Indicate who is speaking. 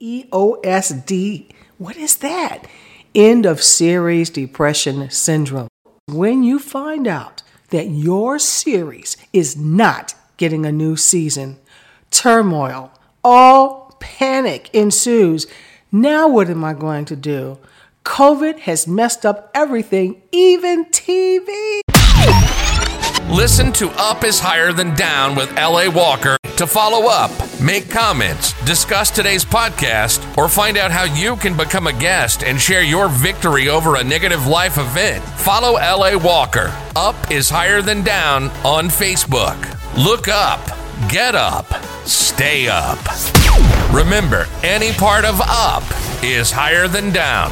Speaker 1: EOSD. What is that? End of series depression syndrome. When you find out that your series is not getting a new season, turmoil, all panic ensues. Now, what am I going to do? COVID has messed up everything, even TV.
Speaker 2: Listen to Up is Higher Than Down with L.A. Walker to follow up, make comments, discuss today's podcast, or find out how you can become a guest and share your victory over a negative life event. Follow L.A. Walker. Up is Higher Than Down on Facebook. Look up, get up, stay up. Remember, any part of up is higher than down.